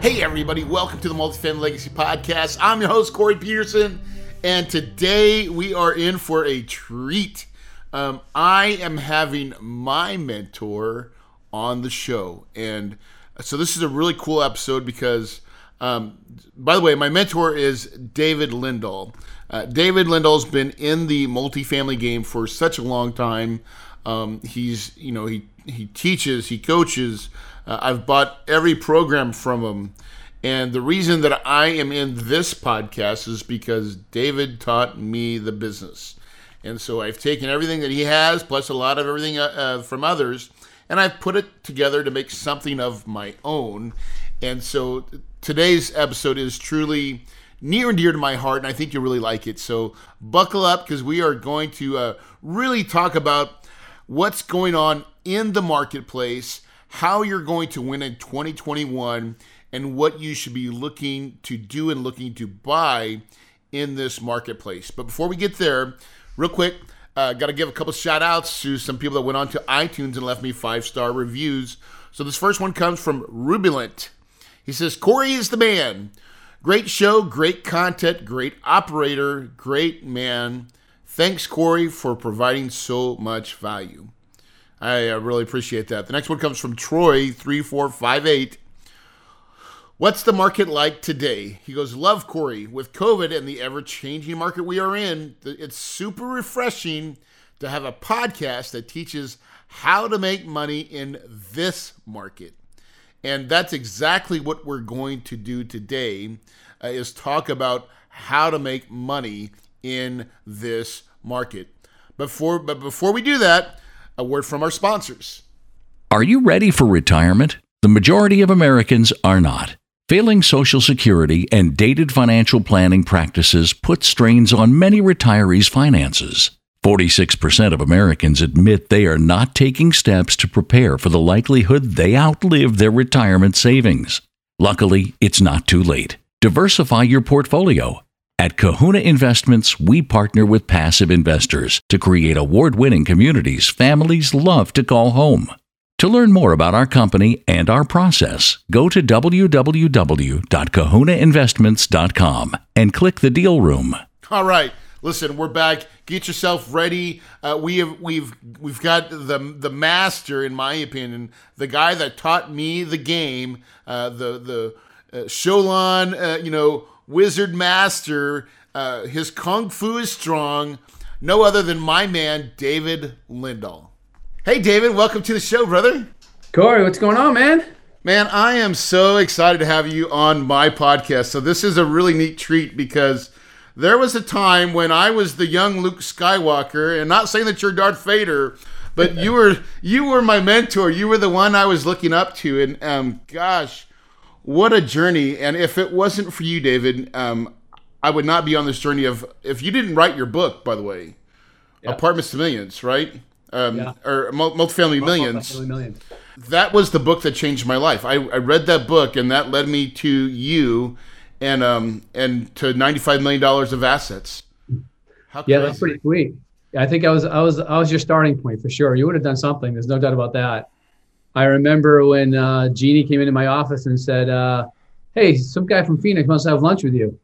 Hey, everybody, welcome to the Multifamily Legacy Podcast. I'm your host, Corey Peterson, and today we are in for a treat. Um, I am having my mentor on the show, and so this is a really cool episode because, um, by the way, my mentor is David Lindahl. Uh, David Lindahl's been in the multifamily game for such a long time. Um, he's, you know, he he teaches, he coaches. Uh, I've bought every program from him. And the reason that I am in this podcast is because David taught me the business. And so I've taken everything that he has, plus a lot of everything uh, uh, from others, and I've put it together to make something of my own. And so today's episode is truly near and dear to my heart, and I think you'll really like it. So buckle up because we are going to uh, really talk about what's going on in the marketplace how you're going to win in 2021 and what you should be looking to do and looking to buy in this marketplace. But before we get there, real quick, uh, got to give a couple shout outs to some people that went on to iTunes and left me five star reviews. So this first one comes from Rubilent. He says, Corey is the man. Great show, great content, great operator, great man. Thanks, Corey, for providing so much value. I uh, really appreciate that. The next one comes from Troy3458. What's the market like today? He goes, Love Corey. With COVID and the ever changing market we are in, it's super refreshing to have a podcast that teaches how to make money in this market. And that's exactly what we're going to do today uh, is talk about how to make money in this market. Before but before we do that, a word from our sponsors. Are you ready for retirement? The majority of Americans are not. Failing Social Security and dated financial planning practices put strains on many retirees' finances. 46% of Americans admit they are not taking steps to prepare for the likelihood they outlive their retirement savings. Luckily, it's not too late. Diversify your portfolio. At Kahuna Investments, we partner with passive investors to create award winning communities families love to call home. To learn more about our company and our process, go to www.kahunainvestments.com and click the deal room. All right. Listen, we're back. Get yourself ready. Uh, we have we've we've got the the master, in my opinion, the guy that taught me the game, uh, the the uh, Shaolin, uh, you know, wizard master. Uh, his kung fu is strong. No other than my man, David Lindahl. Hey, David, welcome to the show, brother. Corey, what's going on, man? Man, I am so excited to have you on my podcast. So, this is a really neat treat because there was a time when I was the young Luke Skywalker, and not saying that you're Darth Vader, but you were you were my mentor. You were the one I was looking up to, and um, gosh, what a journey! And if it wasn't for you, David, um, I would not be on this journey of. If you didn't write your book, by the way, yep. Apartments to Millions, right? um, yeah. or multifamily millions. multifamily millions. That was the book that changed my life. I, I read that book, and that led me to you, and um and to ninety five million dollars of assets. yeah, that's pretty sweet. I think I was I was I was your starting point for sure. You would have done something. There's no doubt about that. I remember when uh, Jeannie came into my office and said, uh, "Hey, some guy from Phoenix wants to have lunch with you."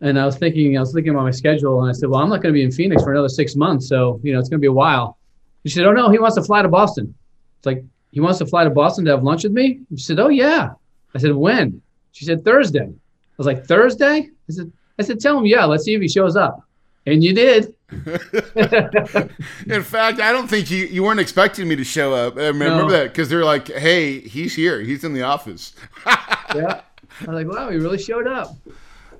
And I was thinking, I was thinking about my schedule, and I said, "Well, I'm not going to be in Phoenix for another six months, so you know it's going to be a while." She said, Oh no, he wants to fly to Boston. It's like, he wants to fly to Boston to have lunch with me? She said, Oh yeah. I said, When? She said, Thursday. I was like, Thursday? I said, I said, tell him, yeah, let's see if he shows up. And you did. In fact, I don't think you, you weren't expecting me to show up. I remember no. that because they're like, hey, he's here. He's in the office. yeah. I was like, wow, he really showed up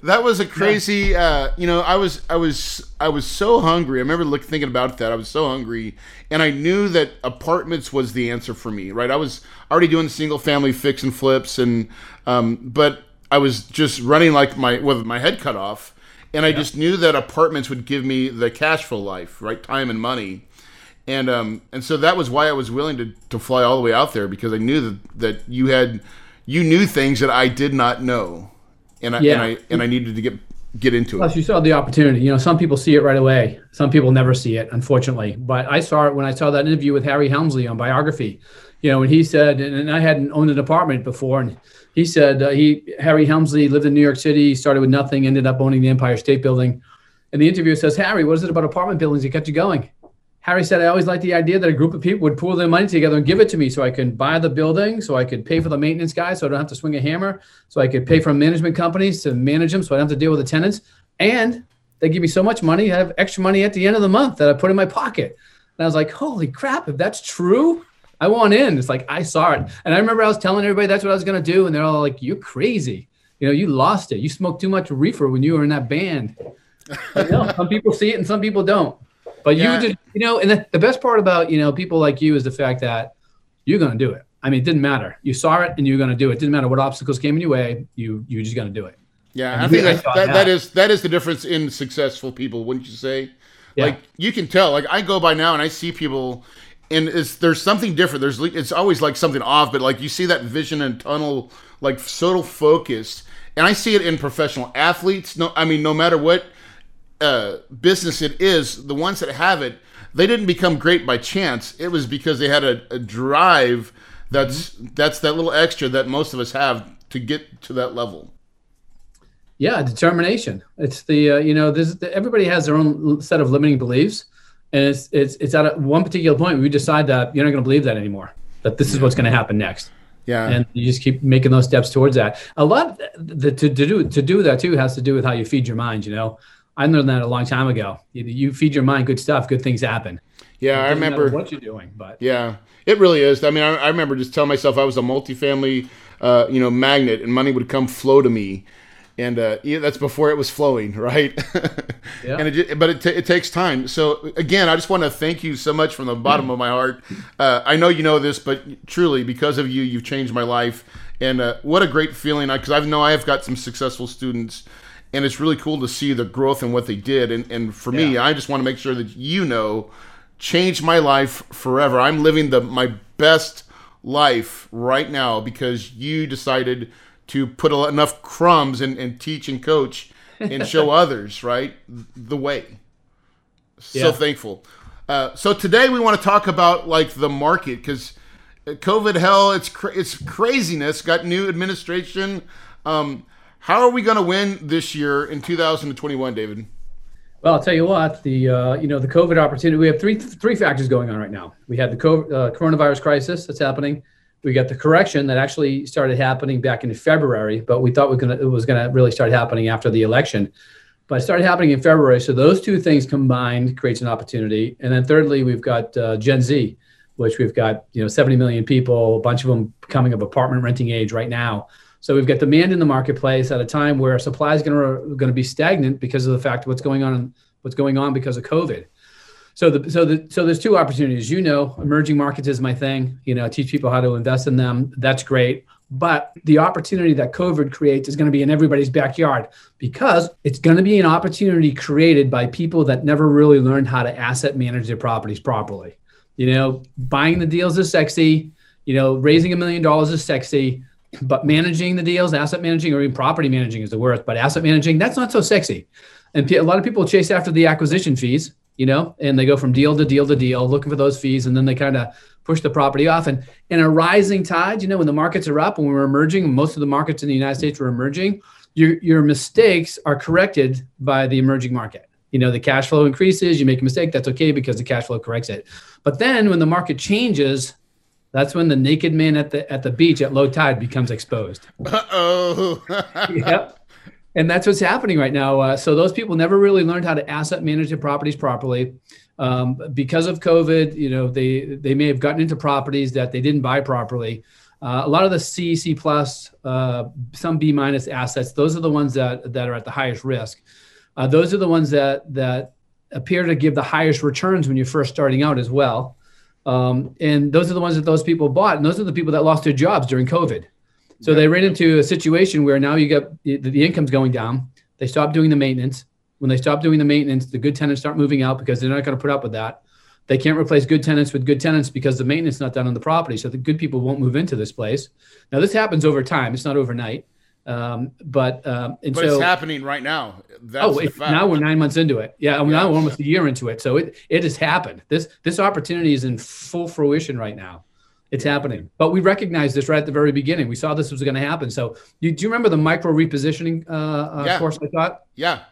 that was a crazy. Uh, you know, I was I was I was so hungry. I remember look, thinking about that. I was so hungry, and I knew that apartments was the answer for me. Right, I was already doing single family fix and flips, and um, but I was just running like my with my head cut off, and I yeah. just knew that apartments would give me the cash flow life, right? Time and money, and um and so that was why I was willing to to fly all the way out there because I knew that that you had you knew things that I did not know, and I yeah. and I and I needed to get get into Plus, it. Plus, you saw the opportunity. You know, some people see it right away. Some people never see it, unfortunately. But I saw it when I saw that interview with Harry Helmsley on biography. You know, when he said, and I hadn't owned an apartment before, and he said uh, he Harry Helmsley lived in New York City, started with nothing, ended up owning the Empire State Building. And the interviewer says, Harry, what is it about apartment buildings that kept you going? Harry said, I always liked the idea that a group of people would pool their money together and give it to me so I can buy the building, so I could pay for the maintenance guy, so I don't have to swing a hammer, so I could pay for management companies to manage them, so I don't have to deal with the tenants. And they give me so much money, I have extra money at the end of the month that I put in my pocket. And I was like, holy crap, if that's true, I want in. It's like I saw it. And I remember I was telling everybody that's what I was gonna do. And they're all like, You're crazy. You know, you lost it. You smoked too much reefer when you were in that band. know, some people see it and some people don't. But yeah. you did, you know, and the, the best part about, you know, people like you is the fact that you're gonna do it. I mean, it didn't matter. You saw it and you're gonna do it. it didn't matter what obstacles came in your way, you you're just gonna do it. Yeah, and I think that, that, that is that is the difference in successful people, wouldn't you say? Yeah. Like you can tell. Like I go by now and I see people, and it's there's something different. There's it's always like something off, but like you see that vision and tunnel, like total focus, and I see it in professional athletes. No, I mean no matter what uh, business it is, the ones that have it, they didn't become great by chance. It was because they had a, a drive. That's mm-hmm. that's that little extra that most of us have to get to that level. Yeah, determination. It's the uh, you know this everybody has their own set of limiting beliefs, and it's it's it's at a, one particular point we decide that you're not going to believe that anymore. That this is what's going to happen next. Yeah, and you just keep making those steps towards that. A lot the, to, to do to do that too has to do with how you feed your mind. You know, I learned that a long time ago. You, you feed your mind good stuff, good things happen. Yeah, I remember what you're doing, but yeah, it really is. I mean, I, I remember just telling myself I was a multifamily, uh, you know, magnet, and money would come flow to me and uh, yeah, that's before it was flowing, right? yeah. and it, but it, t- it takes time. So again, I just want to thank you so much from the bottom of my heart. Uh, I know you know this, but truly, because of you, you've changed my life, and uh, what a great feeling! Because I know I have got some successful students, and it's really cool to see the growth and what they did. And and for me, I just want to make sure that you know, changed my life forever. I'm living the my best life right now because you decided to put enough crumbs and, and teach and coach and show others right the way so yeah. thankful uh, so today we want to talk about like the market because covid hell it's cra- it's craziness got new administration um, how are we going to win this year in 2021 david well, I'll tell you what. The uh, you know the COVID opportunity. We have three three factors going on right now. We had the COVID, uh, coronavirus crisis that's happening we got the correction that actually started happening back in February, but we thought we gonna, it was going to really start happening after the election. But it started happening in February. So those two things combined creates an opportunity. And then thirdly, we've got uh, Gen Z, which we've got you know 70 million people, a bunch of them coming of apartment renting age right now. So we've got demand in the marketplace at a time where supply is going to be stagnant because of the fact what's going on what's going on because of COVID so the so the so there's two opportunities. You know, emerging markets is my thing. You know, teach people how to invest in them. That's great. But the opportunity that COVID creates is going to be in everybody's backyard because it's going to be an opportunity created by people that never really learned how to asset manage their properties properly. You know, buying the deals is sexy. You know, raising a million dollars is sexy, but managing the deals, asset managing, or even property managing is the worst. But asset managing, that's not so sexy. And a lot of people chase after the acquisition fees you know, and they go from deal to deal to deal looking for those fees, and then they kind of push the property off. And in a rising tide, you know, when the markets are up, when we're emerging, most of the markets in the United States were emerging, your your mistakes are corrected by the emerging market. You know, the cash flow increases, you make a mistake, that's okay because the cash flow corrects it. But then when the market changes, that's when the naked man at the at the beach at low tide becomes exposed. Uh oh. yep and that's what's happening right now. Uh, so those people never really learned how to asset manage their properties properly. Um, because of COVID, you know, they they may have gotten into properties that they didn't buy properly. Uh, a lot of the C, C plus, uh, some B minus assets, those are the ones that that are at the highest risk. Uh, those are the ones that that appear to give the highest returns when you're first starting out as well. Um, and those are the ones that those people bought, and those are the people that lost their jobs during COVID So they ran into a situation where now you got the, the income's going down. They stop doing the maintenance. When they stop doing the maintenance, the good tenants start moving out because they're not going to put up with that. They can't replace good tenants with good tenants because the maintenance is not done on the property. So the good people won't move into this place. Now this happens over time. It's not overnight. Um, but um, and but so, it's happening right now. That's oh, it, now we're nine months into it. Yeah, now we're almost a year into it. So it it has happened. This this opportunity is in full fruition right now. It's happening. But we recognized this right at the very beginning. We saw this was going to happen. So you, do you remember the micro repositioning uh, uh, yeah. course I taught? Yeah.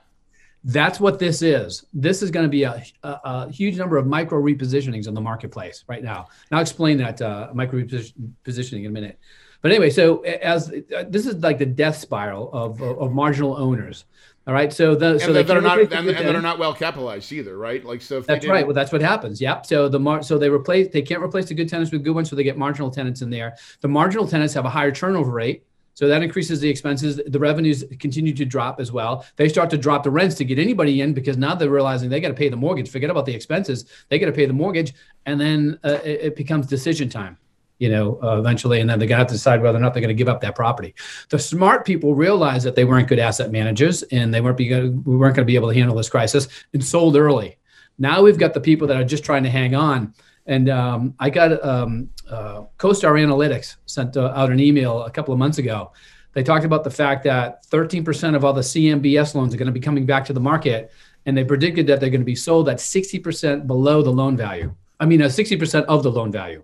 That's what this is. This is going to be a, a, a, huge number of micro repositionings in the marketplace right now. And I'll explain that uh, micro repositioning in a minute. But anyway, so as uh, this is like the death spiral of, of, of marginal owners. All right. So the and so they are not and, and they're not well capitalized either, right? Like so. that's right. Well, that's what happens. Yep. So the mar- so they replace they can't replace the good tenants with good ones, so they get marginal tenants in there. The marginal tenants have a higher turnover rate. So that increases the expenses. The revenues continue to drop as well. They start to drop the rents to get anybody in because now they're realizing they got to pay the mortgage. Forget about the expenses. They got to pay the mortgage, and then uh, it, it becomes decision time you know, uh, eventually, and then gonna have to decide whether or not they're gonna give up that property. The smart people realized that they weren't good asset managers and they weren't be we weren't gonna be able to handle this crisis and sold early. Now we've got the people that are just trying to hang on. And um, I got um, uh, CoStar Analytics sent uh, out an email a couple of months ago. They talked about the fact that 13% of all the CMBS loans are going to be coming back to the market, and they predicted that they're going to be sold at 60% below the loan value. I mean, uh, 60% of the loan value.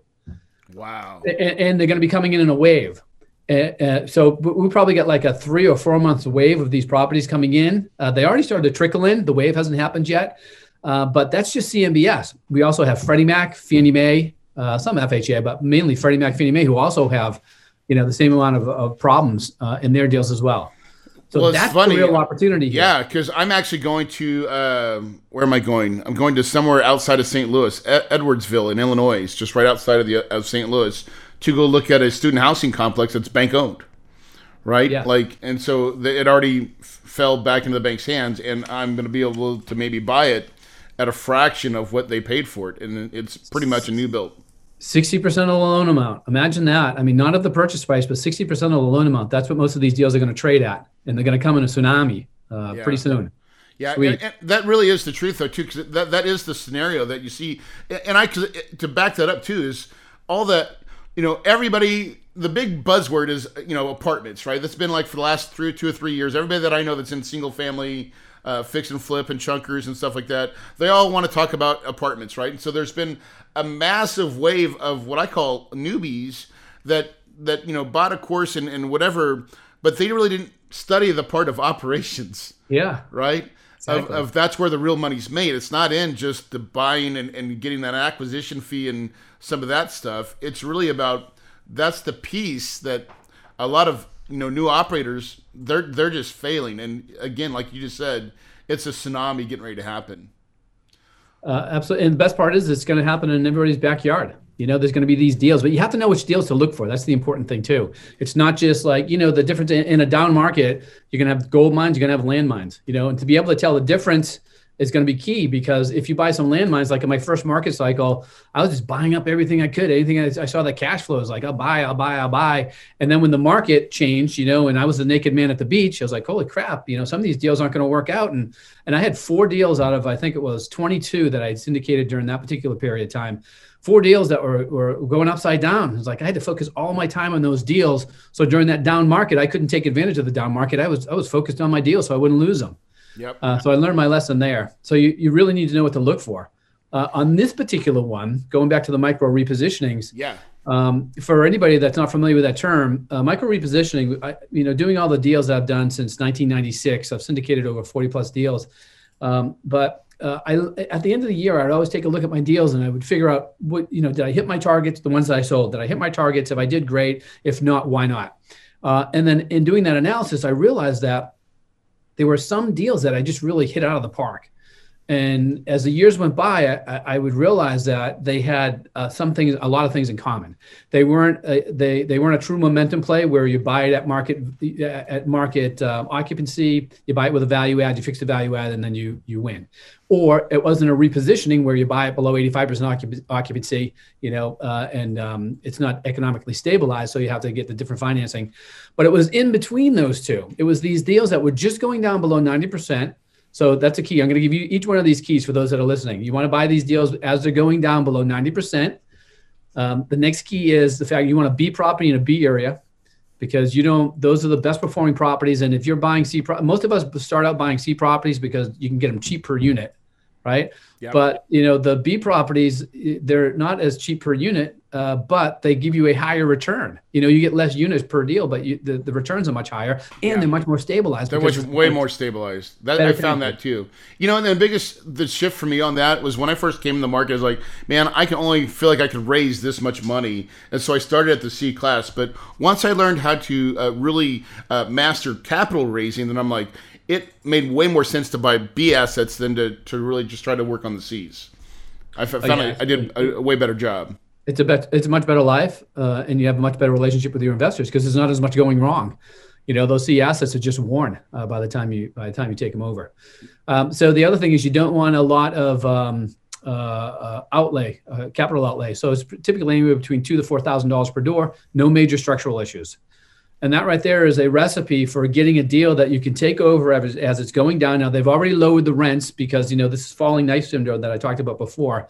Wow. And, and they're going to be coming in in a wave. Uh, so we probably get like a three or four months wave of these properties coming in. Uh, they already started to trickle in. The wave hasn't happened yet, uh, but that's just CMBS. We also have Freddie Mac, Fannie Mae, uh, some FHA, but mainly Freddie Mac, Fannie Mae, who also have, you know, the same amount of, of problems uh, in their deals as well. So well, that's funny. real opportunity. Here. Yeah, because I'm actually going to um, where am I going? I'm going to somewhere outside of St. Louis, Edwardsville in Illinois, just right outside of the of St. Louis, to go look at a student housing complex that's bank owned, right? Yeah. Like, and so the, it already fell back into the bank's hands, and I'm going to be able to maybe buy it at a fraction of what they paid for it, and it's pretty much a new build. 60% of the loan amount. Imagine that. I mean, not of the purchase price, but 60% of the loan amount. That's what most of these deals are going to trade at. And they're going to come in a tsunami uh, yeah. pretty soon. Yeah, and, and that really is the truth, though, too, because that, that is the scenario that you see. And I, to back that up, too, is all that, you know, everybody, the big buzzword is, you know, apartments, right? That's been like for the last three, two or three years. Everybody that I know that's in single family, uh, fix and flip and chunkers and stuff like that, they all want to talk about apartments, right? And so there's been a massive wave of what I call newbies that that you know bought a course and, and whatever, but they really didn't study the part of operations. Yeah. Right. Exactly. Of, of, that's where the real money's made. It's not in just the buying and, and getting that acquisition fee and some of that stuff. It's really about that's the piece that a lot of you know new operators they're they're just failing. And again, like you just said, it's a tsunami getting ready to happen. Uh, absolutely. And the best part is it's going to happen in everybody's backyard. You know, there's going to be these deals, but you have to know which deals to look for. That's the important thing too. It's not just like, you know, the difference in, in a down market, you're going to have gold mines, you're going to have land mines, you know, and to be able to tell the difference is going to be key because if you buy some landmines, like in my first market cycle, I was just buying up everything I could. Anything I, I, saw the cash flows, like I'll buy, I'll buy, I'll buy. And then when the market changed, you know, and I was the naked man at the beach, I was like, holy crap, you know, some of these deals aren't going to work out. And and I had four deals out of I think it was 22 that I syndicated during that particular period of time. Four deals that were, were going upside down. It was like I had to focus all my time on those deals. So during that down market, I couldn't take advantage of the down market. I was I was focused on my deals so I wouldn't lose them. Yep. Uh, so I learned my lesson there. So you, you really need to know what to look for. Uh, on this particular one, going back to the micro repositionings. Yeah. Um, for anybody that's not familiar with that term, uh, micro repositioning, I, you know, doing all the deals I've done since 1996, I've syndicated over 40 plus deals. Um, but uh, I, at the end of the year, I'd always take a look at my deals and I would figure out what, you know, did I hit my targets, the ones that I sold? Did I hit my targets? If I did, great. If not, why not? Uh, and then in doing that analysis, I realized that there were some deals that I just really hit out of the park. And as the years went by, I, I would realize that they had uh, some things, a lot of things in common. They weren't uh, they they weren't a true momentum play where you buy it at market uh, at market uh, occupancy, you buy it with a value add, you fix the value add, and then you you win. Or it wasn't a repositioning where you buy it below 85% occupancy, you know, uh, and um, it's not economically stabilized, so you have to get the different financing. But it was in between those two. It was these deals that were just going down below 90% so that's a key. I'm going to give you each one of these keys for those that are listening. You want to buy these deals as they're going down below 90%. Um, the next key is the fact you want a B property in a B area because you don't, those are the best performing properties. And if you're buying C, most of us start out buying C properties because you can get them cheap per unit, right? Yep. But you know the B properties, they're not as cheap per unit, uh, but they give you a higher return. You know, you get less units per deal, but you, the, the returns are much higher and yeah. they're much more stabilized. They're much, way more stabilized. That, I found that too. You know, and the biggest the shift for me on that was when I first came in the market. I was like, man, I can only feel like I could raise this much money, and so I started at the C class. But once I learned how to uh, really uh, master capital raising, then I'm like, it made way more sense to buy B assets than to, to really just try to work on the C's. I found oh, yeah. I, I did a, a, way better job. It's a bet, it's a much better life, uh, and you have a much better relationship with your investors because there's not as much going wrong. You know, those C assets are just worn uh, by the time you by the time you take them over. Um, so the other thing is you don't want a lot of um, uh, uh outlay, uh, capital outlay. So it's typically anywhere between two to four thousand dollars per door. No major structural issues. And that right there is a recipe for getting a deal that you can take over as, as, it's going down. Now they've already lowered the rents because you know this is falling knife syndrome that I talked about before.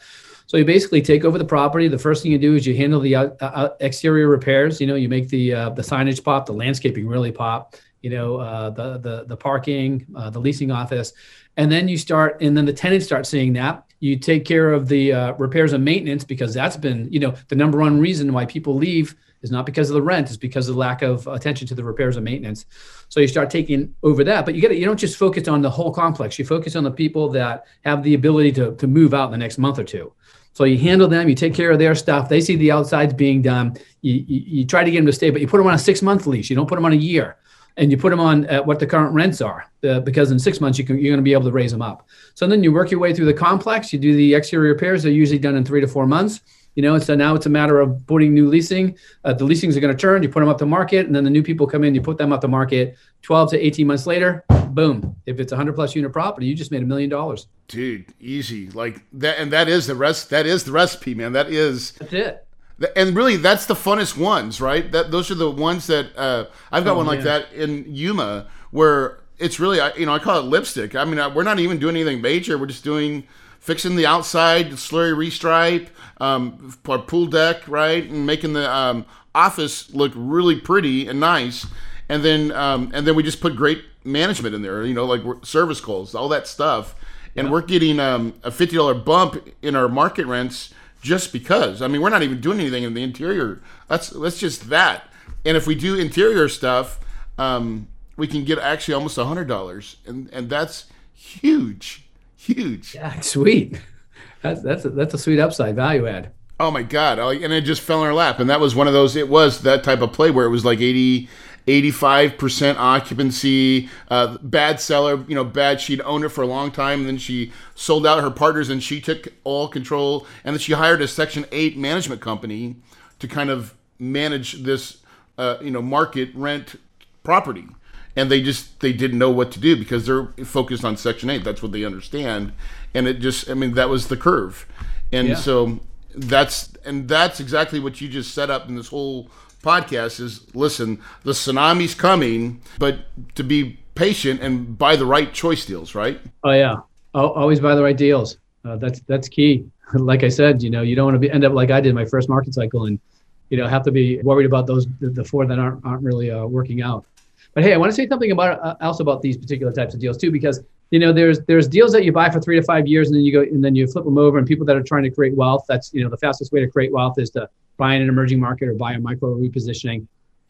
So you basically take over the property. The first thing you do is you handle the out, uh, exterior repairs. You know, you make the uh, the signage pop, the landscaping really pop. You know, uh, the the the parking, uh, the leasing office, and then you start, and then the tenants start seeing that. You take care of the uh, repairs and maintenance because that's been, you know, the number one reason why people leave is not because of the rent, it's because of the lack of attention to the repairs and maintenance. So you start taking over that, but you get it. You don't just focus on the whole complex. You focus on the people that have the ability to, to move out in the next month or two. So you handle them, you take care of their stuff. They see the outsides being done. You, you, you try to get them to stay, but you put them on a six month lease. You don't put them on a year and you put them on at what the current rents are uh, because in six months you can, you're going to be able to raise them up. So then you work your way through the complex. You do the exterior repairs. They're usually done in three to four months you know, so now it's a matter of putting new leasing. Uh, the leasings are going to turn. You put them up the market, and then the new people come in. You put them up the market. Twelve to eighteen months later, boom! If it's a hundred plus unit property, you just made a million dollars. Dude, easy like that, and that is the rest. That is the recipe, man. That is. That's it. And really, that's the funnest ones, right? That those are the ones that uh, I've got oh, one like that in Yuma, where it's really, you know, I call it lipstick. I mean, we're not even doing anything major. We're just doing fixing the outside slurry restripe, um, pool deck, right, and making the um, office look really pretty and nice. And then um, and then we just put great management in there, you know, like service calls, all that stuff. And yeah. we're getting um, a fifty dollar bump in our market rents just because. I mean, we're not even doing anything in the interior. That's that's just that. And if we do interior stuff, um, we can get actually almost a hundred dollars, and and that's huge, huge. Yeah, sweet. That's that's a, that's a sweet upside value add. Oh my god! And it just fell in our lap, and that was one of those. It was that type of play where it was like 80, 85 percent occupancy, uh, bad seller. You know, bad. She'd owned it for a long time, and then she sold out her partners, and she took all control, and then she hired a Section Eight management company to kind of manage this, uh, you know, market rent property and they just they didn't know what to do because they're focused on section 8 that's what they understand. And it just i mean that was the curve. And yeah. so that's and that's exactly what you just set up in this whole podcast is listen the tsunami's coming but to be patient and buy the right choice deals right? Oh yeah. Always buy the right deals. Uh, that's that's key. Like i said you know you don't want to be end up like i did my first market cycle and you know have to be worried about those the, the four that aren't aren't really uh, working out but hey, I want to say something about uh, else about these particular types of deals too, because you know there's there's deals that you buy for three to five years and then you go and then you flip them over, and people that are trying to create wealth, that's you know the fastest way to create wealth is to buy in an emerging market or buy a micro repositioning.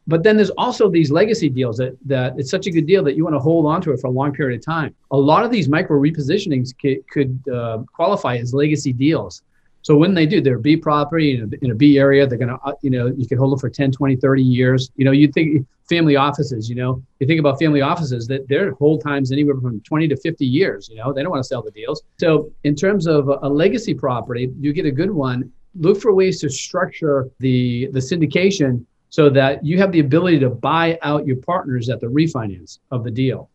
But then there's also these legacy deals that that it's such a good deal that you want to hold on to it for a long period of time. A lot of these micro repositionings could, could uh, qualify as legacy deals. So when they do, they're B property in a, in a B area. They're going to, uh, you know, you can hold them for 10, 20, 30 years. You know, you think family offices, you know, you think about family offices that their hold times anywhere from 20 to 50 years. You know, they don't want to sell the deals. So in terms of a, a legacy property, you get a good one. Look for ways to structure the the syndication so that you have the ability to buy out your partners at the refinance of the deal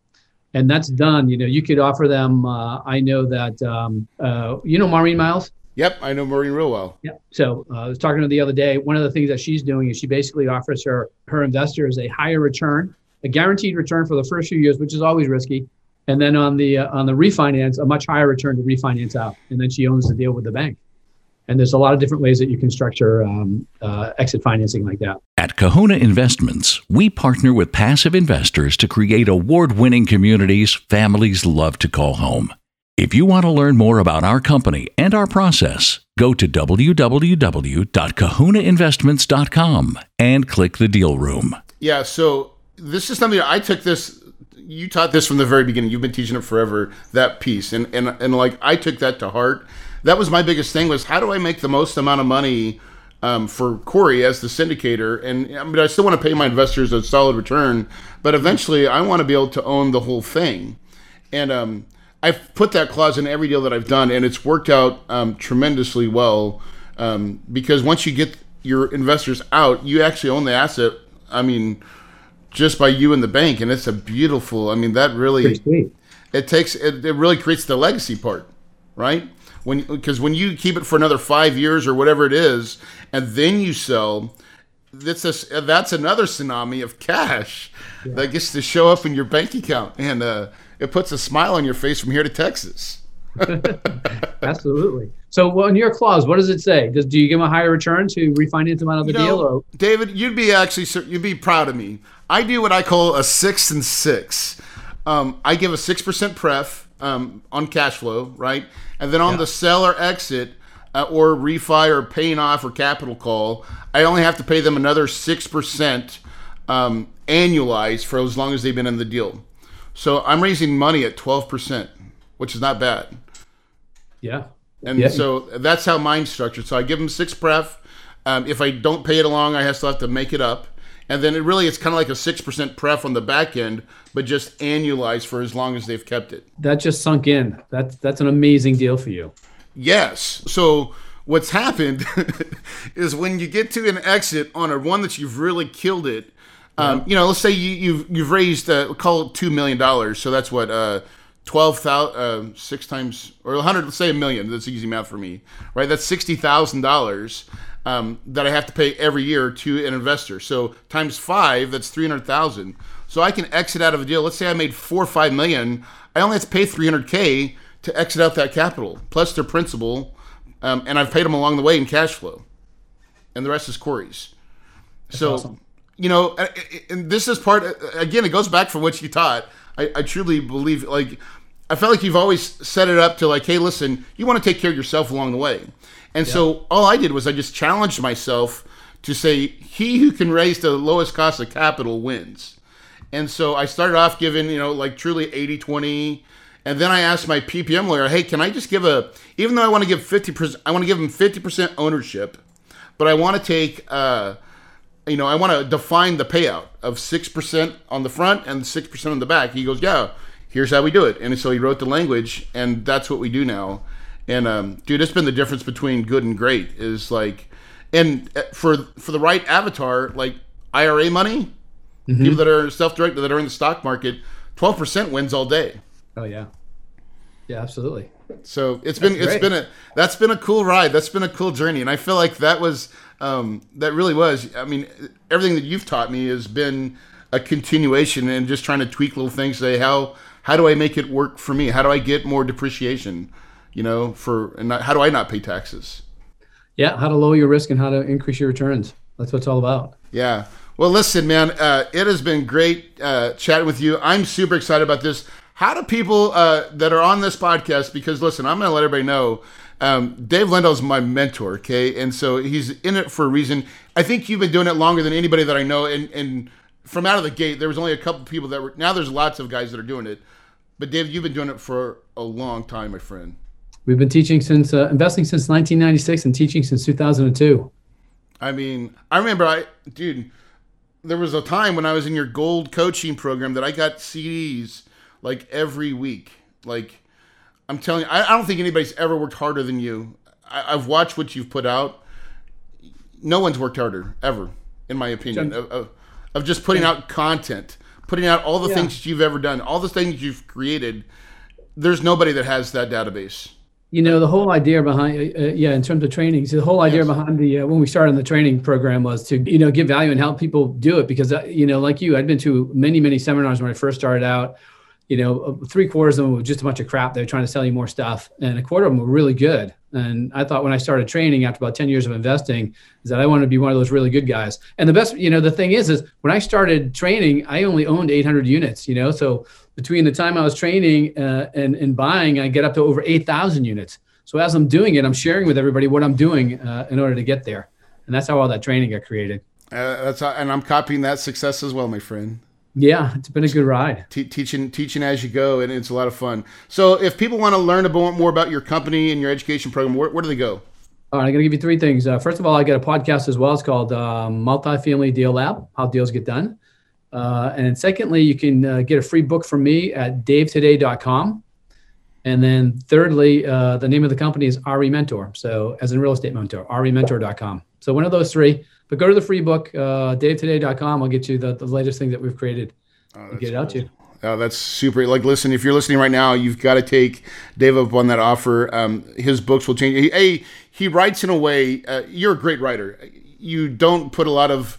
and that's done you know you could offer them uh, i know that um, uh, you know maureen miles Yep, I know Maureen real well. yeah so uh, i was talking to her the other day one of the things that she's doing is she basically offers her her investors a higher return a guaranteed return for the first few years which is always risky and then on the uh, on the refinance a much higher return to refinance out and then she owns the deal with the bank and there's a lot of different ways that you can structure um, uh, exit financing like that At Kahuna Investments, we partner with passive investors to create award winning communities families love to call home. If you want to learn more about our company and our process, go to www.kahunainvestments.com and click the deal room. Yeah, so this is something I took this. You taught this from the very beginning. You've been teaching it forever. That piece, and and and like I took that to heart. That was my biggest thing was how do I make the most amount of money um, for Corey as the syndicator, and I mean I still want to pay my investors a solid return, but eventually I want to be able to own the whole thing, and um, I've put that clause in every deal that I've done, and it's worked out um, tremendously well um, because once you get your investors out, you actually own the asset. I mean, just by you and the bank, and it's a beautiful. I mean, that really it takes it, it really creates the legacy part, right? When because when you keep it for another five years or whatever it is, and then you sell, that's a, that's another tsunami of cash that gets to show up in your bank account, and uh, it puts a smile on your face from here to Texas. absolutely so on your clause what does it say does do you give them a higher return to refinance them out of the You know, deal or David, you'd be actually you'd be proud of me. I do what I call a six and six. Um, I give a six percent pref um, on cash flow, right, and then on the sell or exit uh, or refi or paying off or capital call, I only have to pay them another six percent um, annualized for as long as they've been in the deal. So I'm raising money at twelve percent, which is not bad. yeah And Yeah. so that's how mine's structured. So I give them six pref. Um, if I don't pay it along, I have still have to make it up. And then it really it's kind of like a six percent pref on the back end, but just annualized for as long as they've kept it. that just sunk in that's that's an amazing deal for you Yes. So what's happened is when you get to an exit on a one that you've really killed it. Um, You know, let's say you, you've you've raised uh, call it two million dollars. So that's what uh, twelve thousand uh, six times or a hundred. Let's say a million. That's easy math for me, right? That's sixty thousand dollars um, that I have to pay every year to an investor. So times five, that's three hundred thousand. So I can exit out of a deal. Let's say I made four or five million. I only have to pay three hundred k to exit out that capital plus their principal, um, and I've paid them along the way in cash flow, and the rest is Corey's. so, awesome. You know, and this is part. Again, it goes back from what you taught. I, I truly believe, like, I felt like you've always set it up to like, hey, listen, you want to take care of yourself along the way, and so all I did was I just challenged myself to say, he who can raise the lowest cost of capital wins. And so I started off giving, you know, like truly 80 20. And then I asked my PPM lawyer, hey, can I just give a, even though I want to give 50%, I want to give him 50% ownership, but I want to take, uh, you know, I want to define the payout of 6% on the front and 6% on the back. He goes, yeah, here's how we do it. And so he wrote the language, and that's what we do now. And um, dude, it's been the difference between good and great is like, and uh, for for the right avatar, like IRA money, people that are self-directed that are in the stock market, twelve percent wins all day. oh yeah yeah absolutely So it's been it's been a that's been a cool ride. That's been a cool journey, and I feel like that was um, that really was. I mean, everything that you've taught me has been a continuation and just trying to tweak little things. Say how how do I make it work for me? How do I get more depreciation? You know, for and not, how do I not pay taxes? yeah how to lower your risk and how to increase your returns that's what it's all about Yeah. Well, listen, man, uh, it has been great uh, chatting with you. I'm super excited about this. How do people uh, that are on this podcast? Because listen, I'm going to let everybody know. Um, Dave Lindahl's my mentor, okay, and so he's in it for a reason. I think you've been doing it longer than anybody that I know, and and from out of the gate, there was only a couple people that were. Now there's lots of guys that are doing it, but Dave, you've been doing it for a long time, my friend. We've been teaching since uh, investing since 1996 and teaching since 2002. I mean, I remember I, dude, there was a time when I was in your gold coaching program that I got CDs like every week. Like, I'm telling you, I, I don't think anybody's ever worked harder than you. I, I've watched what you've put out. No one's worked harder ever, in my opinion, of, of, of just putting out content, putting out all the Yeah. things that you've ever done, all the things you've created. There's nobody that has that database. You know, the whole idea behind, uh, uh, yeah, in terms of training, so the whole idea Yes. behind the, uh, when we started the training program was to, you know, give value and help people do it because, uh, you know, like you, I'd been to many, many seminars when I first started out. You know, uh, three quarters of them were just a bunch of crap. They were trying to sell you more stuff, and a quarter of them were really good. And I thought when I started training after about 10 years of investing, is that I wanted to be one of those really good guys. And the best, you know, the thing is, is when I started training, I only owned 800 units, you know, so between the time I was training uh, and, and buying, I get up to over 8,000 units. So as I'm doing it, I'm sharing with everybody what I'm doing uh, in order to get there. And that's how all that training got created. Uh, that's how, and I'm copying that success as well, my friend. Yeah, it's been a good ride. Te- teaching teaching as you go, and it's a lot of fun. So, if people want to learn about more about your company and your education program, where, where do they go? All right, I'm going to give you three things. Uh, first of all, I got a podcast as well. It's called uh, Multifamily Deal Lab, How Deals Get Done. Uh, and secondly, you can uh, get a free book from me at davetoday.com. And then thirdly, uh, the name of the company is RE Mentor. So as in real estate mentor, rementor.com. So one of those three, but go to the free book, uh, davetoday.com. I'll get you the, the latest thing that we've created and get it out to you. Oh, that's super. Like, listen, if you're listening right now, you've got to take Dave up on that offer. Um, his books will change. He, a, he writes in a way. Uh, you're a great writer. You don't put a lot of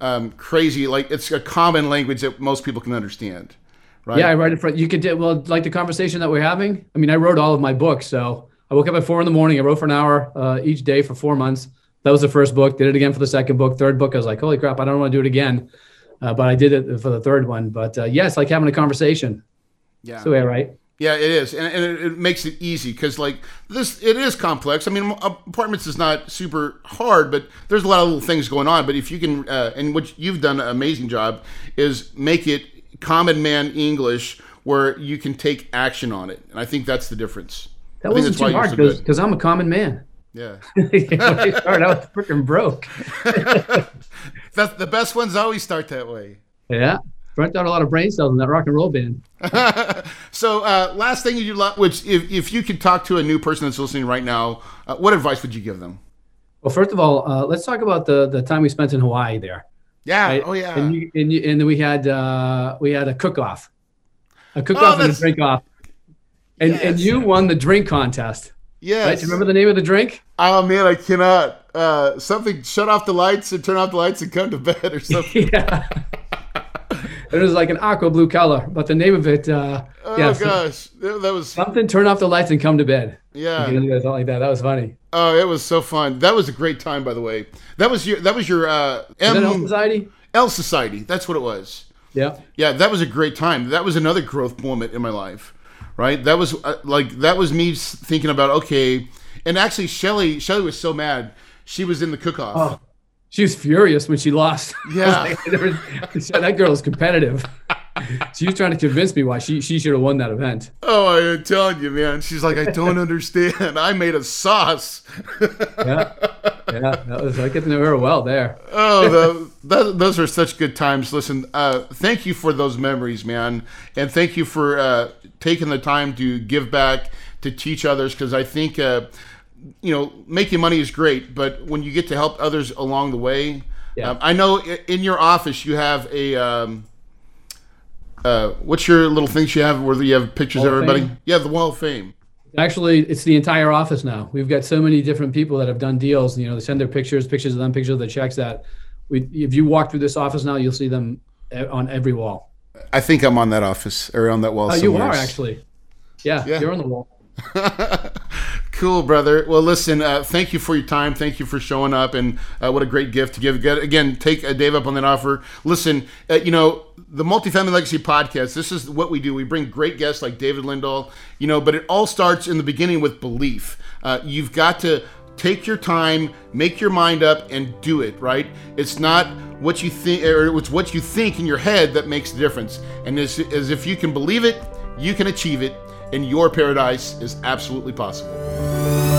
um, crazy. Like, it's a common language that most people can understand. Right? Yeah, I write it for you. Could do well, like the conversation that we're having. I mean, I wrote all of my books. So I woke up at four in the morning. I wrote for an hour uh, each day for four months. That was the first book. Did it again for the second book. Third book, I was like, holy crap, I don't want to do it again. Uh, but I did it for the third one. But uh, yeah, it's like having a conversation. yeah. Way I write. Yeah, it is, and, and it, it makes it easy because like this, it is complex. I mean, apartments is not super hard, but there's a lot of little things going on. But if you can, uh, and what you've done an amazing job is make it common man English where you can take action on it, and I think that's the difference. That wasn't too hard because I'm a common man. Yeah, when I started, I freaking broke. that's the best ones always start that way. Yeah, burnt out a lot of brain cells in that rock and roll band. So, uh, last thing you do, which if, if you could talk to a new person that's listening right now, uh, what advice would you give them? Well, first of all, uh, let's talk about the the time we spent in Hawaii there. Yeah. Right? Oh yeah. And, you, and, you, and then we had uh, we had a cook off, a cook off and a Oh, drink off, and and you won the drink contest. Yes. Right? Do you remember the name of the drink? Oh man, I cannot. Uh, something shut off the lights and turn off the lights and come to bed or something. yeah. it was like an aqua blue color, but the name of it, uh, Oh yeah, gosh, that that was something. Turn off the lights and come to bed. yeah. You like that. That was funny. Oh, it was so fun. That was a great time, by the way. That was your that was your uh, Is that Elf Society? L Society. That's what it was. Yeah. Yeah, that was a great time. That was another growth moment in my life, right? That was uh, like that was me thinking about okay, and actually Shelly Shelly was so mad. She was in the cook off. Oh, she was furious when she lost. Yeah. Was- that girl is competitive. she was trying to convince me why she she should have won that event. Oh, I'm telling you, man. She's like, I don't understand. I made a sauce. Yeah. Yeah. That was I get to know her well there. Oh, the, those are such good times. Listen, uh, thank you for those memories, man, and thank you for uh, taking the time to give back to teach others. Because I think, uh, you know, making money is great, but when you get to help others along the way, Yeah. um, I know in your office you have a. Um, uh, what's your little things you have where you have pictures Wall of everybody? Fame? Yeah, the Wall of Fame. Actually, it's the entire office now. We've got so many different people that have done deals. You know, they send their pictures, pictures of them, pictures of the checks. That we, if you walk through this office now, you'll see them on every wall. I think I'm on that office or on that wall. Oh, you are actually. Yeah, Yeah. you're on the wall. Cool, brother. Well, listen, uh, thank you for your time. Thank you for showing up, and uh, what a great gift to give. Again, take uh, Dave up on that offer. Listen, uh, you know, the Multifamily Legacy Podcast, this is what we do. We bring great guests like David Lindahl, you know, but it all starts in the beginning with belief. Uh, you've got to take your time, make your mind up, and do it, right? It's not what you think, or it's what you think in your head that makes the difference. And as, as if you can believe it, you can achieve it. and your paradise is absolutely possible.